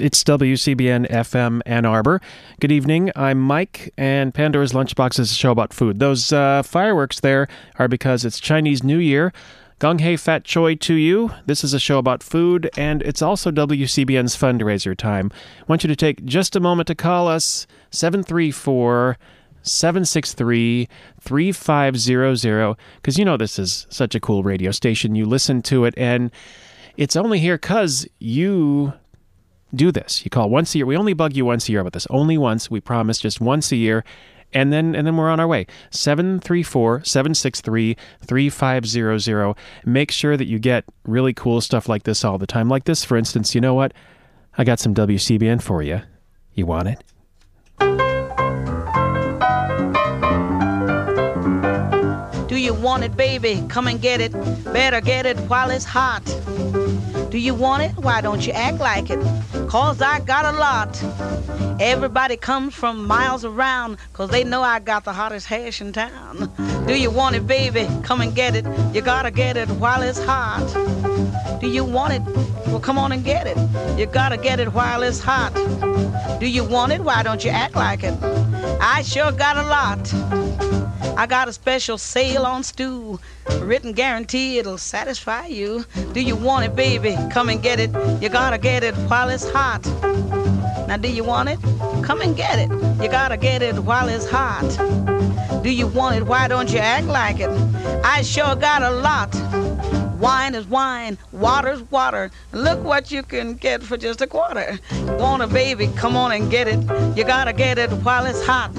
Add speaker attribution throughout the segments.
Speaker 1: It's WCBN FM Ann Arbor. Good evening. I'm Mike, and Pandora's Lunchbox is a show about food. Those uh, fireworks there are because it's Chinese New Year. Gong Hei Fat Choi to you. This is a show about food, and it's also WCBN's fundraiser time. I want you to take just a moment to call us 734 763 3500 because you know this is such a cool radio station. You listen to it, and it's only here because you do this. You call once a year. We only bug you once a year about this. Only once. We promise just once a year. And then and then we're on our way. 734-763-3500. Make sure that you get really cool stuff like this all the time. Like this, for instance, you know what? I got some WCBN for you. You want it?
Speaker 2: Do you want it, baby? Come and get it. Better get it while it's hot. Do you want it? Why don't you act like it? Cause I got a lot. Everybody comes from miles around, cause they know I got the hottest hash in town. Do you want it, baby? Come and get it. You gotta get it while it's hot. Do you want it? Well, come on and get it. You gotta get it while it's hot. Do you want it? Why don't you act like it? I sure got a lot. I got a special sale on stew. Written guarantee it'll satisfy you. Do you want it, baby? Come and get it. You gotta get it while it's hot. Now, do you want it? Come and get it. You gotta get it while it's hot. Do you want it? Why don't you act like it? I sure got a lot. Wine is wine, water's water. Look what you can get for just a quarter. Want a baby? Come on and get it. You gotta get it while it's hot.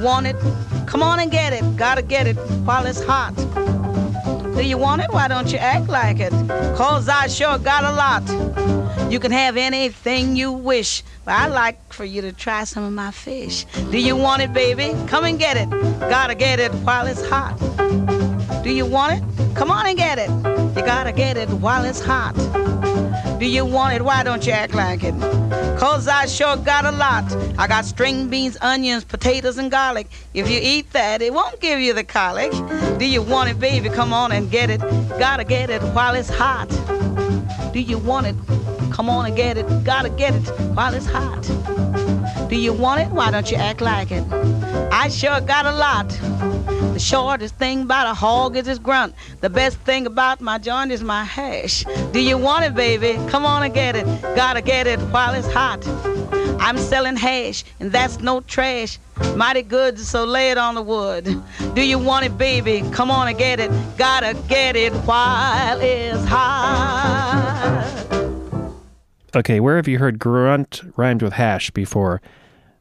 Speaker 2: Want it? Come on and get it. Gotta get it while it's hot. Do you want it? Why don't you act like it? Cause I sure got a lot. You can have anything you wish, but I like for you to try some of my fish. Do you want it, baby? Come and get it. Gotta get it while it's hot. Do you want it? Come on and get it. You gotta get it while it's hot. Do you want it? Why don't you act like it? Cause I sure got a lot. I got string beans, onions, potatoes, and garlic. If you eat that, it won't give you the colic. Do you want it, baby? Come on and get it. Gotta get it while it's hot. Do you want it? Come on and get it. Gotta get it while it's hot. Do you want it? Why don't you act like it? I sure got a lot. The shortest thing about a hog is his grunt. The best thing about my joint is my hash. Do you want it, baby? Come on and get it. Gotta get it while it's hot. I'm selling hash, and that's no trash. Mighty good, so lay it on the wood. Do you want it, baby? Come on and get it. Gotta get it while it's hot.
Speaker 1: Okay, where have you heard grunt rhymed with hash before?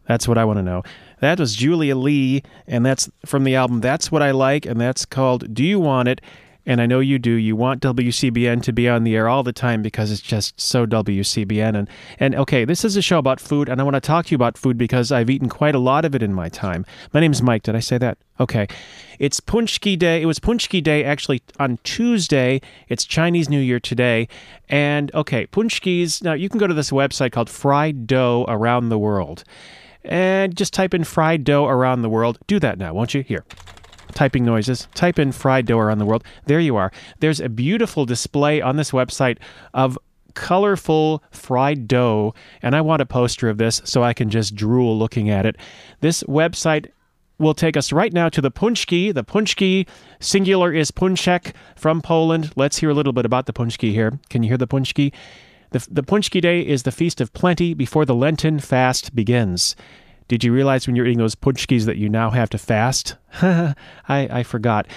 Speaker 1: That's what I want to know. That was Julia Lee, and that's from the album That's What I Like, and that's called Do You Want It? And I know you do. You want WCBN to be on the air all the time because it's just so WCBN. And, and okay, this is a show about food, and I want to talk to you about food because I've eaten quite a lot of it in my time. My name's Mike. Did I say that? Okay. It's Paczki Day. It was Paczki Day actually on Tuesday. It's Chinese New Year today. And okay, Paczkis. Now you can go to this website called Fried Dough Around the World and just type in fried dough around the world. Do that now, won't you? Here. Typing noises. Type in fried dough around the world. There you are. There's a beautiful display on this website of colorful fried dough, and I want a poster of this so I can just drool looking at it. This website will take us right now to the punchki. The punchki, singular is Punchek from Poland. Let's hear a little bit about the punchki here. Can you hear the Paczki? The, the Paczki Day is the feast of plenty before the Lenten fast begins. Did you realize when you're eating those punchkis that you now have to fast? I, I forgot.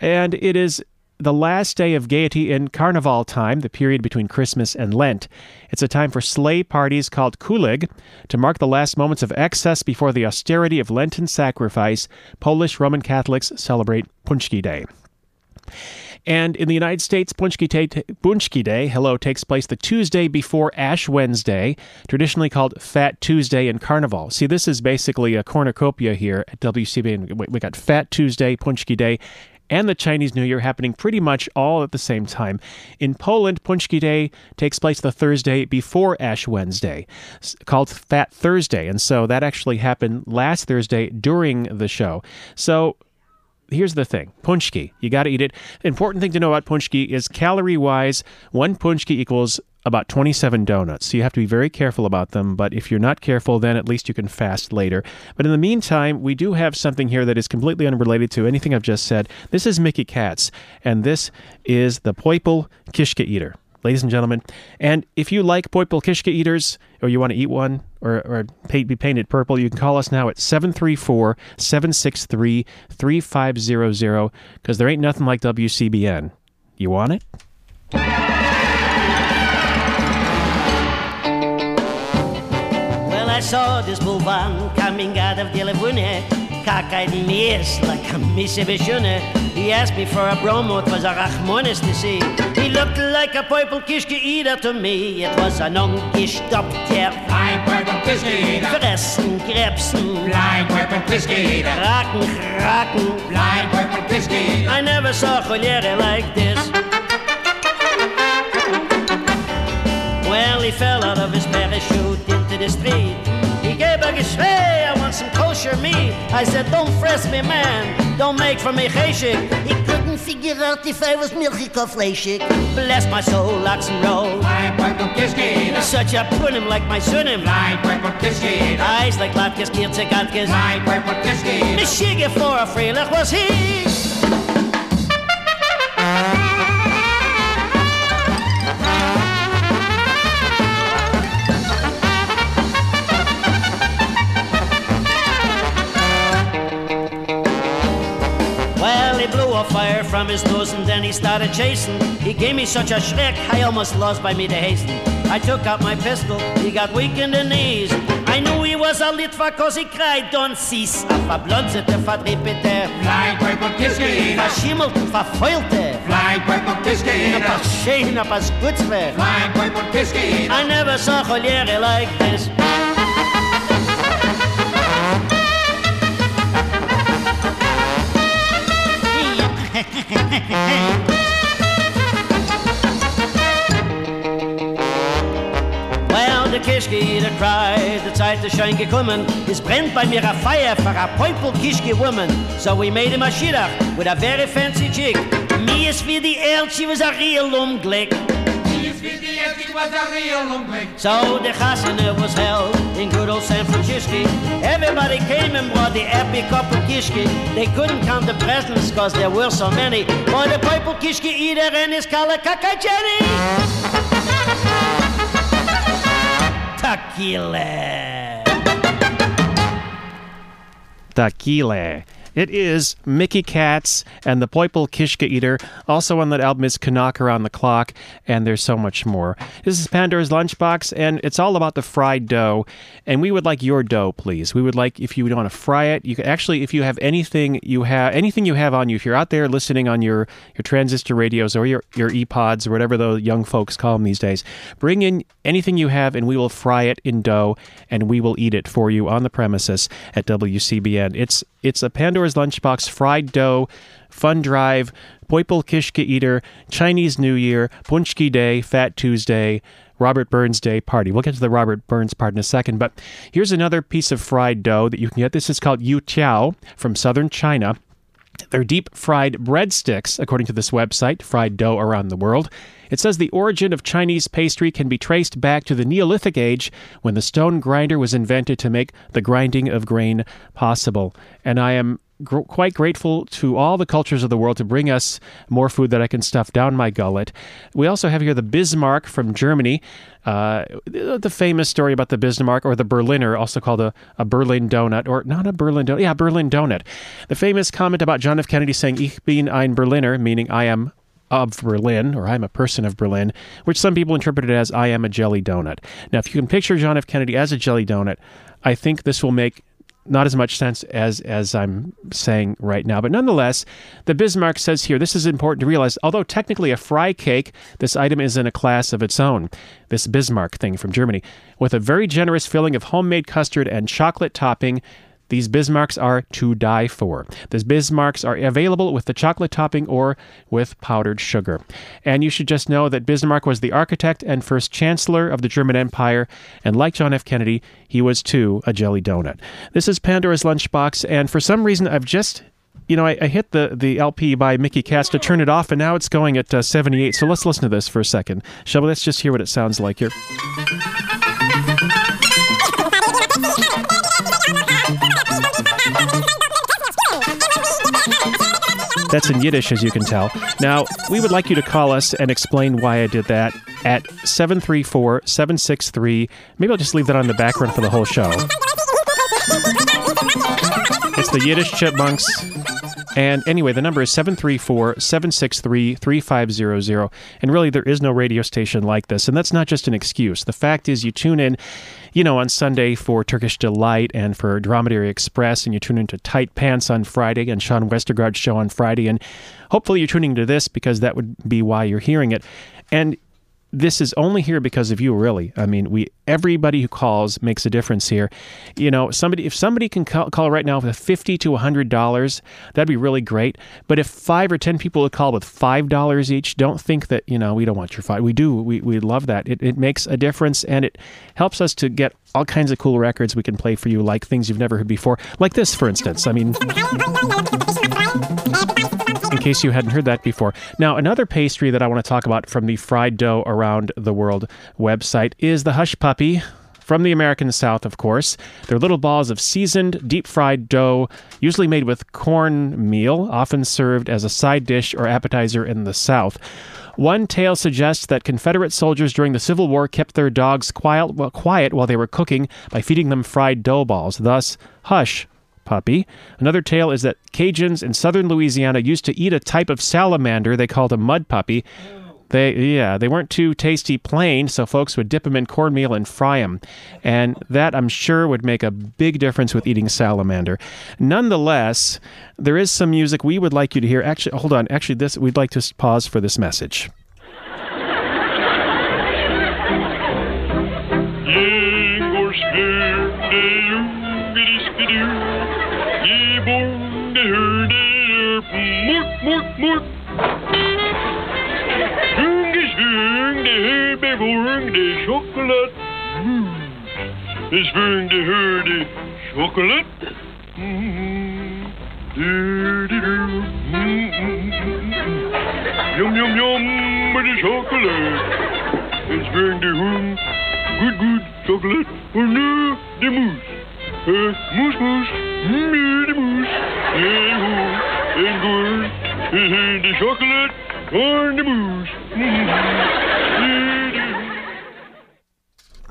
Speaker 1: And it is the last day of gaiety in Carnival time, the period between Christmas and Lent. It's a time for sleigh parties called Kulig. To mark the last moments of excess before the austerity of Lenten sacrifice, Polish Roman Catholics celebrate Punchki Day. And in the United States, Punchki Day, Punchki Day, hello, takes place the Tuesday before Ash Wednesday, traditionally called Fat Tuesday in Carnival. See, this is basically a cornucopia here at WCB. We got Fat Tuesday, Punchki Day, and the Chinese New Year happening pretty much all at the same time. In Poland, Punchki Day takes place the Thursday before Ash Wednesday, called Fat Thursday, and so that actually happened last Thursday during the show. So here's the thing. Punchki. You got to eat it. Important thing to know about punchki is calorie wise one punchki equals about 27 donuts. So you have to be very careful about them but if you're not careful then at least you can fast later. But in the meantime we do have something here that is completely unrelated to anything i've just said. This is mickey katz and this is the poipel kishke eater ladies and gentlemen. And if you like Poipel Kishka eaters, or you want to eat one, or, or pay, be painted purple, you can call us now at 734 763 3500 because there ain't nothing like WCBN. You want it?
Speaker 3: Well, I saw this Bulvan coming out of Delevune, cockeyed like a He asked me for a bromo, it was a Rachmonis to see. He looked like a purple kishke eater to me. It was an ungestopfter
Speaker 4: Ein purple kishke eater.
Speaker 3: Fressen, Krebsen,
Speaker 4: Blind purple kishke eater.
Speaker 3: Raken, Raken.
Speaker 4: Blind purple kishke eater.
Speaker 3: I never saw a Joliere like this. Well, he fell out of his parachute into the street. He gave a geschrei, I want kosher meat. I said, don't fresh me, man. Don't make for me cheshik. He couldn't figure out if I was milchik or fleshik. Bless my soul, ox and roll.
Speaker 4: Blind purple kishke eater.
Speaker 3: Such a put him like my sunim.
Speaker 4: Blind purple kishke eater.
Speaker 3: Eyes like latkes, kirtze, gatkes.
Speaker 4: Blind purple kishke eater.
Speaker 3: Mishige for a freilich was he. Blew a fire from his nose and then he started chasing. He gave me such a schreck, I almost lost by me to hasten. I took out my pistol, he got weak in the knees. I knew he was a Litva cause he cried, don't cease. A verblonzete, verdrippete,
Speaker 4: Blind purple eater.
Speaker 3: verschimmelte, verfeulte.
Speaker 4: Blind purple kishke
Speaker 3: A
Speaker 4: eater.
Speaker 3: pas scheen, a pas gutswe.
Speaker 4: Blind purple eater.
Speaker 3: I never saw Joliere like this. Well, der Kischke, der cried, the Zeit ist schon gekommen. Es brennt bei mir a fire for a purple Kischke woman. So we made him a shidach with a very fancy chick. Me is wie die Erd, she was a real umglick.
Speaker 4: These fifty was a real lumblick.
Speaker 3: So the chasana was held in good old San Francisco. Everybody came and brought the epic cup of kishke. They couldn't count the presents cause there were so many. Boy, the purple kishke eater and his color Jenny. Tequila.
Speaker 1: Tequila. It is Mickey Katz and the Poipel Kishka Eater. Also on that album is Canuck Around the Clock, and there's so much more. This is Pandora's Lunchbox, and it's all about the fried dough. And we would like your dough, please. We would like if you want to fry it. You can actually, if you have anything you have anything you have on you, if you're out there listening on your your transistor radios or your your ePods or whatever the young folks call them these days, bring in anything you have, and we will fry it in dough, and we will eat it for you on the premises at WCBN. It's it's a Pandora's Lunchbox fried dough, fun drive, Poipel Kishke Eater, Chinese New Year, Punchki Day, Fat Tuesday, Robert Burns Day party. We'll get to the Robert Burns part in a second, but here's another piece of fried dough that you can get. This is called Yu Tiao from southern China. They're deep fried breadsticks, according to this website, Fried Dough Around the World. It says the origin of Chinese pastry can be traced back to the Neolithic age when the stone grinder was invented to make the grinding of grain possible. And I am gr- quite grateful to all the cultures of the world to bring us more food that I can stuff down my gullet. We also have here the Bismarck from Germany. Uh, the famous story about the Bismarck or the Berliner, also called a, a Berlin donut, or not a Berlin donut, yeah, Berlin donut. The famous comment about John F. Kennedy saying, Ich bin ein Berliner, meaning I am of Berlin, or I'm a person of Berlin, which some people interpreted as I am a jelly donut. Now, if you can picture John F. Kennedy as a jelly donut, I think this will make not as much sense as as I'm saying right now. But nonetheless, the Bismarck says here this is important to realize. Although technically a fry cake, this item is in a class of its own. This Bismarck thing from Germany, with a very generous filling of homemade custard and chocolate topping. These Bismarcks are to die for. These Bismarcks are available with the chocolate topping or with powdered sugar. And you should just know that Bismarck was the architect and first chancellor of the German Empire, and like John F. Kennedy, he was too a jelly donut. This is Pandora's Lunchbox, and for some reason I've just you know, I, I hit the, the LP by Mickey Katz to turn it off, and now it's going at uh, 78. So let's listen to this for a second. Shall we? Let's just hear what it sounds like here. That's in Yiddish, as you can tell. Now, we would like you to call us and explain why I did that at 734 763. Maybe I'll just leave that on the background for the whole show. It's the Yiddish Chipmunks. And anyway, the number is 734 763 3500. And really, there is no radio station like this. And that's not just an excuse. The fact is, you tune in, you know, on Sunday for Turkish Delight and for Dromedary Express, and you tune into Tight Pants on Friday and Sean Westergaard's show on Friday. And hopefully, you're tuning to this because that would be why you're hearing it. And this is only here because of you really. I mean we everybody who calls makes a difference here. You know somebody if somebody can call, call right now with 50 to 100 dollars that'd be really great. But if five or ten people would call with five dollars each don't think that you know we don't want your five. We do. We, we love that. It, it makes a difference and it helps us to get all kinds of cool records we can play for you like things you've never heard before. Like this for instance. I mean case you hadn't heard that before. Now, another pastry that I want to talk about from the Fried Dough Around the World website is the Hush Puppy. From the American South, of course. They're little balls of seasoned, deep fried dough, usually made with corn meal, often served as a side dish or appetizer in the South. One tale suggests that Confederate soldiers during the Civil War kept their dogs quiet, while they were cooking by feeding them fried dough balls, thus, hush, puppy. Another tale is that Cajuns in southern Louisiana used to eat a type of salamander they called a mud puppy. They yeah, they weren't too tasty plain, so folks would dip them in cornmeal and fry them. And that I'm sure would make a big difference with eating salamander. Nonetheless, there is some music we would like you to hear. Actually, hold on. Actually, this we'd like to pause for this message.
Speaker 5: Chocolate. Is de herde chocolate. Yum yum yum with the chocolate. Is de hum. Good good chocolate. Or no, the moose. Uh, moose moose. Mm, the moose. And who? And good. The chocolate or the moose?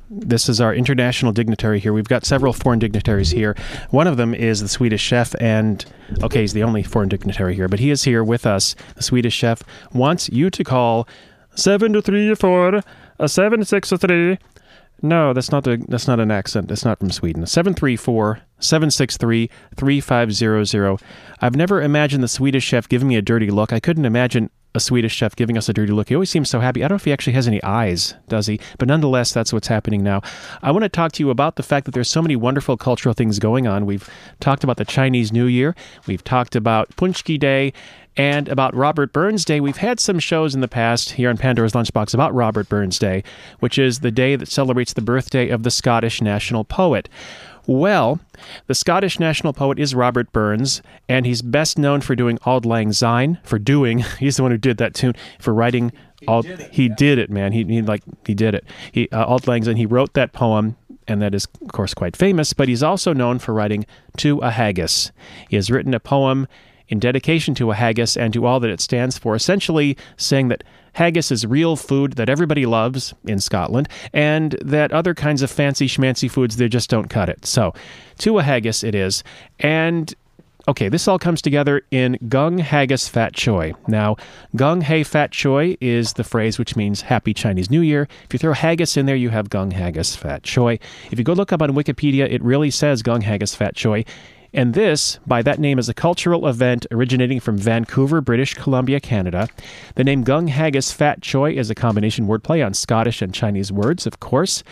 Speaker 1: This is our international dignitary here. We've got several foreign dignitaries here. One of them is the Swedish chef, and okay, he's the only foreign dignitary here, but he is here with us. The Swedish chef wants you to call seven two three four a seven six three. No, that's not the that's not an accent. That's not from Sweden. 734 763 3500. I've never imagined the Swedish chef giving me a dirty look. I couldn't imagine a Swedish chef giving us a dirty look. He always seems so happy. I don't know if he actually has any eyes, does he? But nonetheless, that's what's happening now. I want to talk to you about the fact that there's so many wonderful cultural things going on. We've talked about the Chinese New Year. We've talked about Punchki Day and about Robert Burns Day. We've had some shows in the past here on Pandora's Lunchbox about Robert Burns Day, which is the day that celebrates the birthday of the Scottish national poet. Well, the Scottish national poet is Robert Burns, and he's best known for doing Auld Lang Syne. For doing, he's the one who did that tune. For writing, he Auld,
Speaker 6: did it,
Speaker 1: he did it, man. He, he like he did it. He uh, Auld Lang Syne. He wrote that poem and that is, of course, quite famous, but he's also known for writing To a Haggis. He has written a poem in dedication to a haggis and to all that it stands for, essentially saying that haggis is real food that everybody loves in Scotland, and that other kinds of fancy schmancy foods, they just don't cut it. So, to a haggis it is. And Okay, this all comes together in Gung Haggis Fat Choi. Now, Gung Hei Fat Choi is the phrase which means Happy Chinese New Year. If you throw haggis in there, you have Gung Haggis Fat Choi. If you go look up on Wikipedia, it really says Gung Haggis Fat Choi. And this, by that name, is a cultural event originating from Vancouver, British Columbia, Canada. The name Gung Haggis Fat Choi is a combination wordplay on Scottish and Chinese words, of course.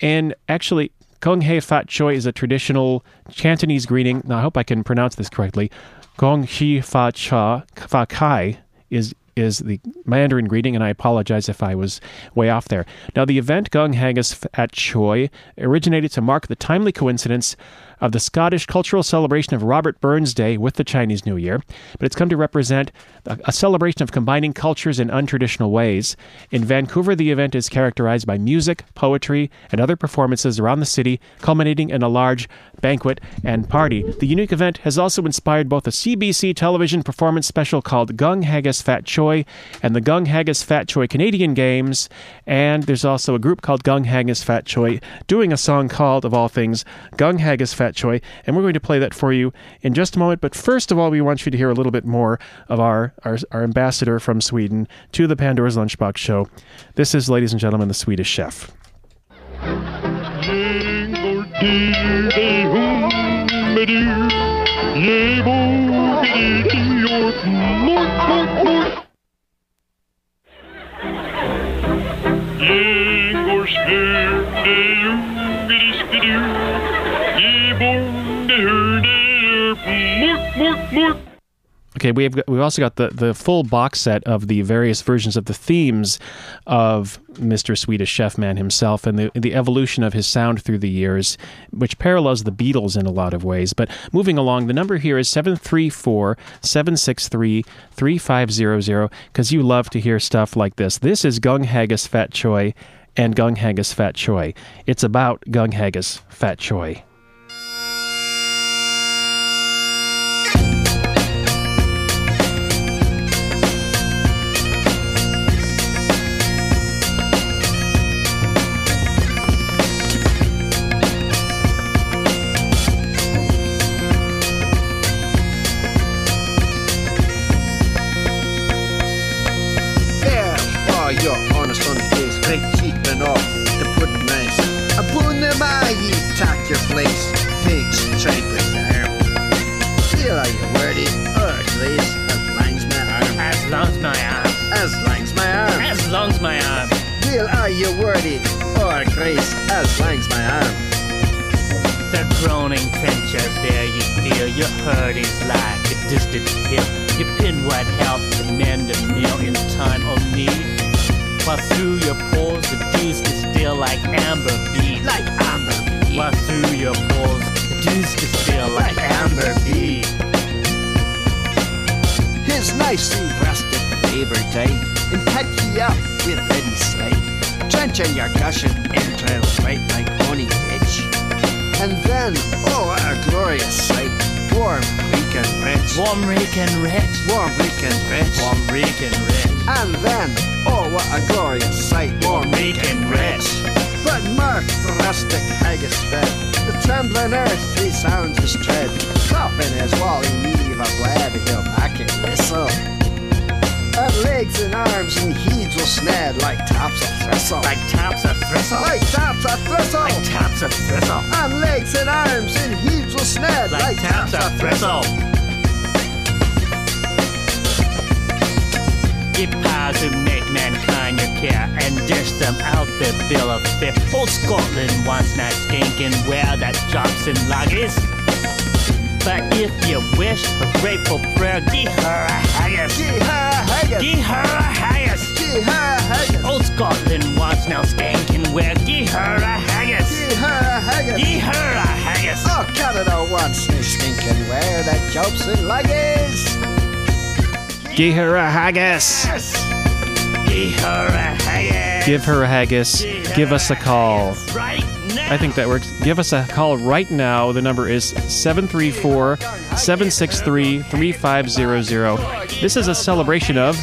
Speaker 1: And actually, Gong Hei Fat Choi is a traditional Cantonese greeting. Now, I hope I can pronounce this correctly. Gong Shi Fa Cha Fa Kai is is the Mandarin greeting, and I apologize if I was way off there. Now, the event Gung Haggis Fat Choi originated to mark the timely coincidence of the Scottish cultural celebration of Robert Burns Day with the Chinese New Year, but it's come to represent a, celebration of combining cultures in untraditional ways. In Vancouver, the event is characterized by music, poetry, and other performances around the city, culminating in a large banquet and party. The unique event has also inspired both a CBC television performance special called Gung Haggis Fat Choi and the Gung Haggis Fat Choi Canadian Games, and there's also a group called Gung Haggis Fat Choi doing a song called, of all things, Gung Haggis Fat Choi, and we're going to play that for you in just a moment. But first of all, we want you to hear a little bit more of our, our, our ambassador from Sweden to the Pandora's Lunchbox show. This is, ladies and gentlemen, the Swedish chef. Okay, we have we've also got the, the full box set of the various versions of the themes of Mr. Swedish Chef Man himself and the the evolution of his sound through the years, which parallels the Beatles in a lot of ways. But moving along, the number here is 734 763 3500 because you love to hear stuff like this. This is Gung Haggis Fat Choi and Gung Haggis Fat Choi. It's about Gung Haggis Fat Choi.
Speaker 6: Honest on face, great cheap and all the put nice. Upon them I tack your place, pigs trade with them. Still are you worthy, or glaze, as lang's my arm,
Speaker 7: As long's my arm,
Speaker 6: as lang's my arm.
Speaker 7: as long's my arm.
Speaker 6: Still are you worthy, or grace, as lang's my arm.
Speaker 7: The groaning trencher there you feel your hurt is like a distant hill. You pin what help to mend a meal in time of need. While through your pores the juice distill like amber bead. Like amber bead. While through your pores the juice distill like amber bead.
Speaker 6: His nicely breasted labor day, and pet ye up with ready slate. Trenching your gushing entrails right like honey ditch. And then, oh, what a glorious sight! Warm, weak and rich.
Speaker 7: Warm reek and rich.
Speaker 6: Warm, weak and rich.
Speaker 7: Warm reek and rich.
Speaker 6: And then, what a glorious sight!
Speaker 7: Reek and rich.
Speaker 6: But mark the rustic haggis fed, the trembling earth three sounds his tread. Clapping his wally of a blade, he'll back and whistle. And legs and arms and heaves will sned like tops of thistle.
Speaker 7: Like tops of thistle.
Speaker 6: like tops of thistle.
Speaker 7: Like taps of thistle.
Speaker 6: and legs and arms and heaves will sned
Speaker 7: Like tops of thistle. Who make mankind your care and dish them out their bill of fare. Old Scotland wants not stinking where that drops in luggies. But if you wish a grateful prayer, give her a haggis.
Speaker 6: Gee her a haggis.
Speaker 7: Give her a haggis.
Speaker 6: Gee her a haggis.
Speaker 7: Old Scotland wants now stinking where. Give her a haggis.
Speaker 6: Gee her a haggis.
Speaker 7: Give her a haggis.
Speaker 6: Oh, Canada wants no stinking where that jumps in luggies.
Speaker 1: Give her a haggis.
Speaker 7: Give her a haggis.
Speaker 1: Give her a haggis. Give us a call. I think that works. Give us a call right now. The number is 734 763 3500. This is a celebration of.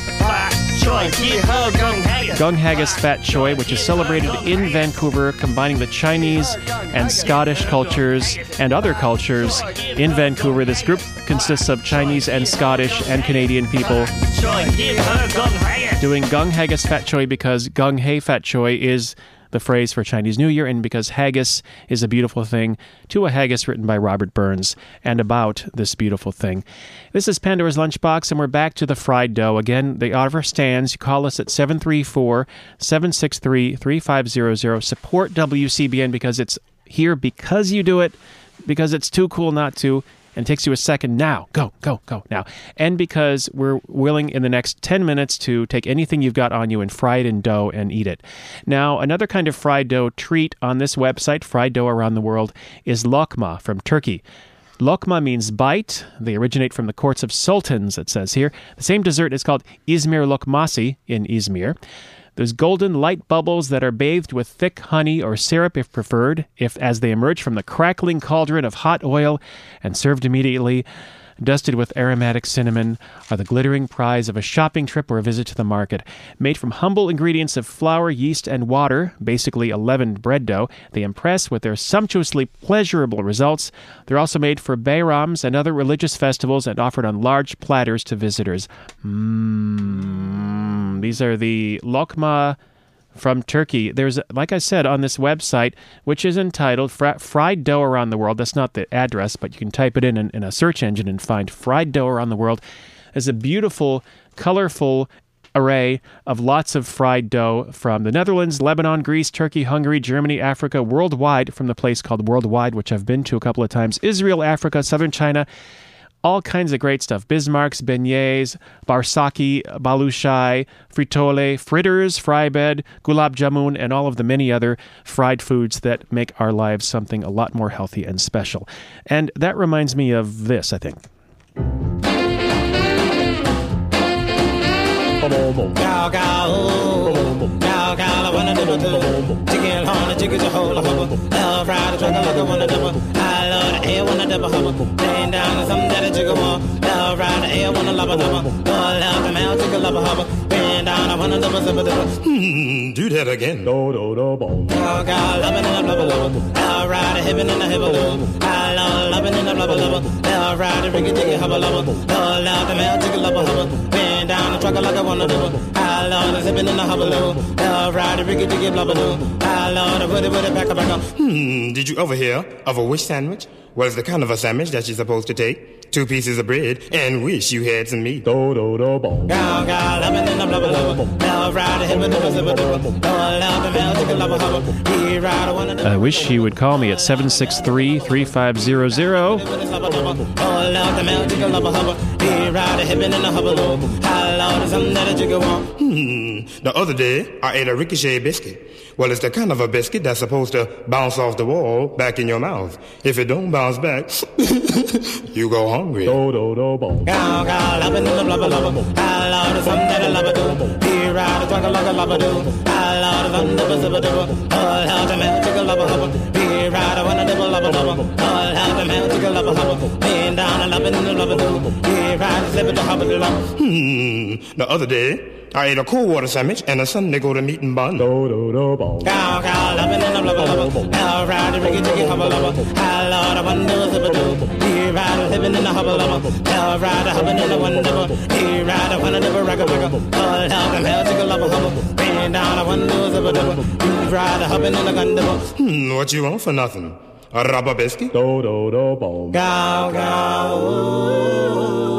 Speaker 7: Gung Haggis
Speaker 1: Fat Choi, which is celebrated in Vancouver, combining the Chinese and Scottish cultures and other cultures in Vancouver. This group consists of Chinese and Scottish and Canadian people Doing Gung Haggis Fat Choi because Gung Hei Fat Choi is the phrase for Chinese New Year, and because haggis is a beautiful thing, to a haggis written by Robert Burns and about this beautiful thing. This is Pandora's Lunchbox, and we're back to the fried dough. Again, the offer stands. You call us at 734 763 3500. Support WCBN because it's here because you do it, because it's too cool not to and it takes you a second now. Go, go, go now. And because we're willing in the next 10 minutes to take anything you've got on you and fry it in dough and eat it. Now, another kind of fried dough treat on this website, Fried Dough Around the World, is lokma from Turkey. Lokma means bite. They originate from the courts of sultans, it says here. The same dessert is called Izmir lokmasi in Izmir. There's golden light bubbles that are bathed with thick honey or syrup if preferred, if as they emerge from the crackling cauldron of hot oil and served immediately, dusted with aromatic cinnamon, are the glittering prize of a shopping trip or a visit to the market. Made from humble ingredients of flour, yeast, and water, basically a leavened bread dough, they impress with their sumptuously pleasurable results. They're also made for bayrams and other religious festivals and offered on large platters to visitors. Mmm. These are the lokma from Turkey. There's, like I said, on this website, which is entitled Fried Dough Around the World. That's not the address, but you can type it in, in in a search engine and find Fried Dough Around the World. There's a beautiful, colorful array of lots of fried dough from the Netherlands, Lebanon, Greece, Turkey, Hungary, Germany, Africa, worldwide from the place called Worldwide, which I've been to a couple of times, Israel, Africa, southern China all kinds of great stuff. Bismarck's, beignets, barsaki, balushai, fritole, fritters, fry bed, gulab jamun, and all of the many other fried foods that make our lives something a lot more healthy and special. And that reminds me of this, I think.
Speaker 8: Cow, cow, ooh. Cow, cow, I wanna do do. Chicken horn, the chicken's a whole hubba. Love ride, the trucker like I wanna double. I love the air, wanna double hubba. Laying down on something that a chicken want. Love ride, the air, wanna love a hubba. Oh, love the male, chicken love a hubba. Bend down, I wanna double, double, double. Hmm, do that again. Do, do, do, boom. Cow, cow, loving in a blubber, blubber. Love ride, the hippin' in a hibble, loo. I love loving in a blubber, blubber. Love ride, the riggy, diggy, hubba, lubba. Oh, love the male, chicken love a hubba. Bend down, the trucker like I wanna do. I love the the hubbaloo. Love ride. I love the woody woody back back Hmm, did you ever hear of a wish sandwich? Well, it's the kind of a sandwich that you're supposed to take two pieces of bread and wish you had some meat. Do do do boom. Gow gow, loving in the blubbaloo. Love ride the hip and the zipper doo. Love the male chicken love a hubba. He ride a one of.
Speaker 1: I wish you would call me at 763 3500.
Speaker 8: Oh, the male chicken love a hubba. He ride a hip and the hubbaloo. I love the something that a chicken want. Hmm, the other day I ate a ricochet biscuit. Well, it's the kind of a biscuit that's supposed to bounce off the wall back in your mouth. If it don't bounce back, you go hungry. Do do do boom. Cow cow, loving in the blubber blubber. I love the something that a lover do. He ride a trucker like a lover do. I love the something that a zipper do. Love the man, chicken lover hubba. He ride a one of the lover lover. Love the man, chicken lover hubba. Bend down and loving in the blubber do. He ride a zipper to hubba do. Hmm, the other day. I ate a cold water sandwich and a Sunday go to meat and bun. Do, do, do, boom. Cow, cow, loving in the blubber, blubber. Now ride the riggy, jiggy, hubba, lubba. I love the one do, zipper, do. He ride living in the hubba, lubba. Now ride the in the one double. He ride the one of the ragga, ragga. Oh, love the hell, jiggle, lubba, hubba. Bend down the one do, zipper, double. You ride the hubbing in the gun double. Hmm, what you want for nothing? A rubber biscuit? Do, do, do, boom. Cow, cow, ooh.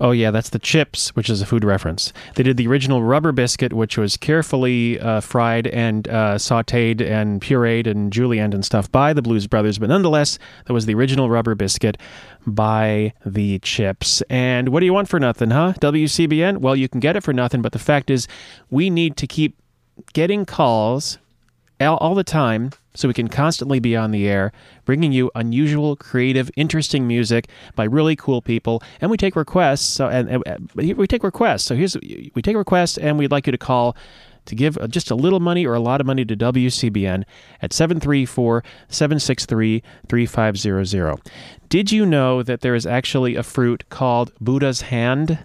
Speaker 1: Oh, yeah, that's the chips, which is a food reference. They did the original rubber biscuit, which was carefully uh, fried and uh, sauteed and pureed and julienned and stuff by the Blues Brothers. But nonetheless, that was the original rubber biscuit by the chips. And what do you want for nothing, huh? WCBN? Well, you can get it for nothing, but the fact is, we need to keep getting calls all, all the time so we can constantly be on the air bringing you unusual creative interesting music by really cool people and we take requests so and, and we take requests so here's we take requests and we'd like you to call to give just a little money or a lot of money to WCBN at 734 763 3500. Did you know that there is actually a fruit called Buddha's hand?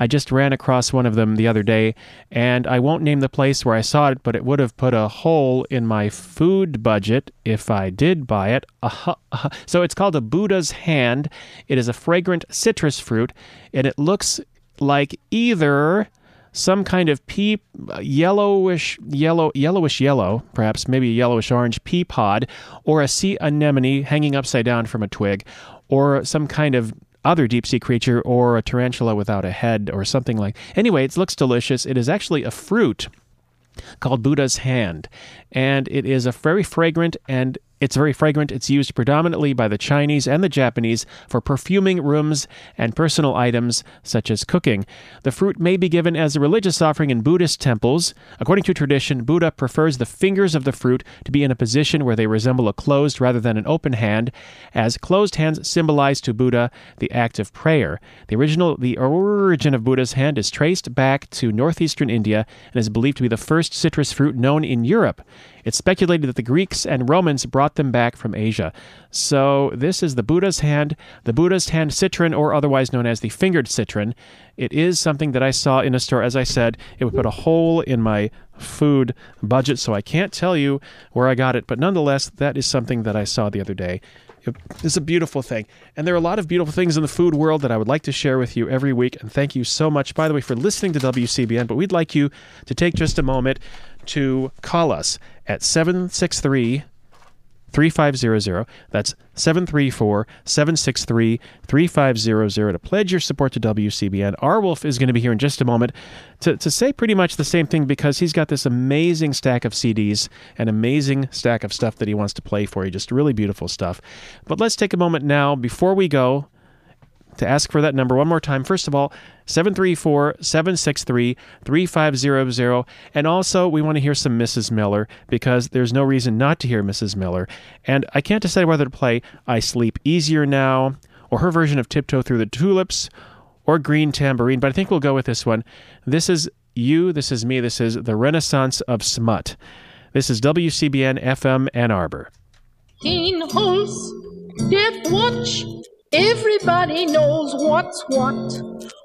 Speaker 1: I just ran across one of them the other day, and I won't name the place where I saw it, but it would have put a hole in my food budget if I did buy it. Uh-huh. So it's called a Buddha's hand. It is a fragrant citrus fruit, and it looks like either some kind of pea yellowish yellow yellowish yellow perhaps maybe a yellowish orange pea pod or a sea anemone hanging upside down from a twig or some kind of other deep sea creature or a tarantula without a head or something like. Anyway, it looks delicious. It is actually a fruit called Buddha's hand, and it is a very fragrant and it's very fragrant. It's used predominantly by the Chinese and the Japanese for perfuming rooms and personal items such as cooking. The fruit may be given as a religious offering in Buddhist temples. According to tradition, Buddha prefers the fingers of the fruit to be in a position where they resemble a closed rather than an open hand, as closed hands symbolize to Buddha the act of prayer. The original the origin of Buddha's hand is traced back to northeastern India and is believed to be the first citrus fruit known in Europe. It's speculated that the Greeks and Romans brought them back from Asia. So, this is the Buddha's hand, the Buddha's hand citron, or otherwise known as the fingered citron. It is something that I saw in a store. As I said, it would put a hole in my food budget, so I can't tell you where I got it, but nonetheless, that is something that I saw the other day. It's a beautiful thing. And there are a lot of beautiful things in the food world that I would like to share with you every week. And thank you so much, by the way, for listening to WCBN. But we'd like you to take just a moment to call us at 763 3500. That's 734 763 3500 to pledge your support to WCBN. Our Wolf is going to be here in just a moment to, to say pretty much the same thing because he's got this amazing stack of CDs, an amazing stack of stuff that he wants to play for you. Just really beautiful stuff. But let's take a moment now before we go to ask for that number one more time. First of all, 734 763 3500. And also, we want to hear some Mrs. Miller because there's no reason not to hear Mrs. Miller. And I can't decide whether to play I Sleep Easier Now or her version of Tiptoe Through the Tulips or Green Tambourine, but I think we'll go with this one. This is you, this is me, this is the Renaissance of Smut. This is WCBN FM Ann Arbor.
Speaker 9: Keen Holmes, Death Watch, everybody knows what's what.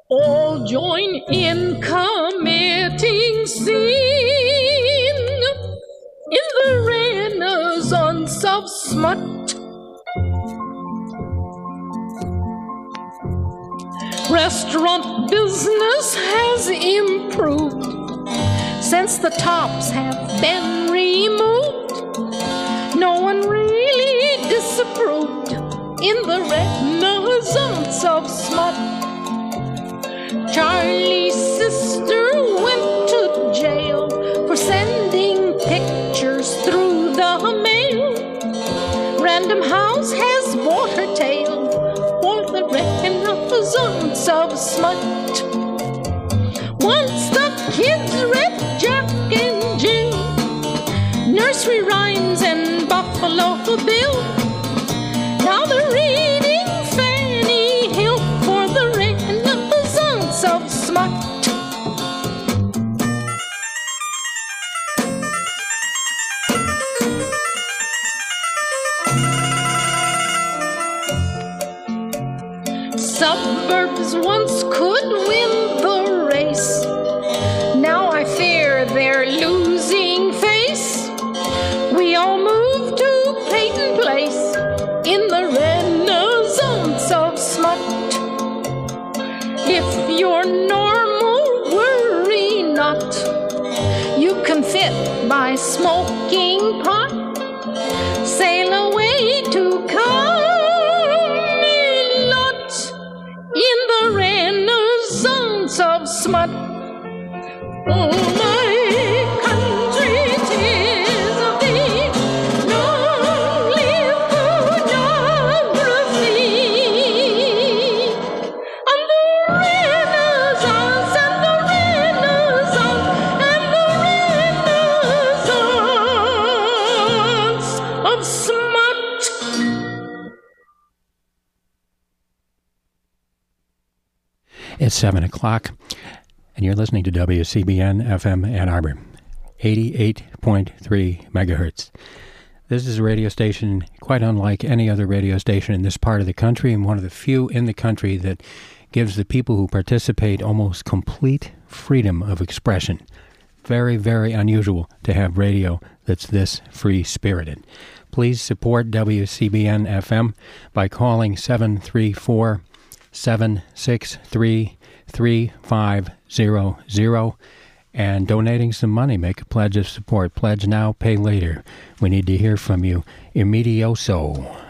Speaker 9: All join in committing sin in the renaissance of smut. Restaurant business has improved since the tops have been removed. No one really disapproved in the renaissance of smut. Charlie's sister went to jail for sending pictures through the mail. Random House has bought her tail for the renaissance of smut. Once the kids read Jack and Jill, nursery rhymes and Buffalo Bill.
Speaker 10: 7 o'clock, and you're listening to WCBN FM Ann Arbor. 88.3 megahertz. This is a radio station quite unlike any other radio station in this part of the country, and one of the few in the country that gives the people who participate almost complete freedom of expression. Very, very unusual to have radio that's this free spirited. Please support WCBN FM by calling 734 763 3500 and donating some money. Make a pledge of support. Pledge now, pay later. We need to hear from you. Immedioso.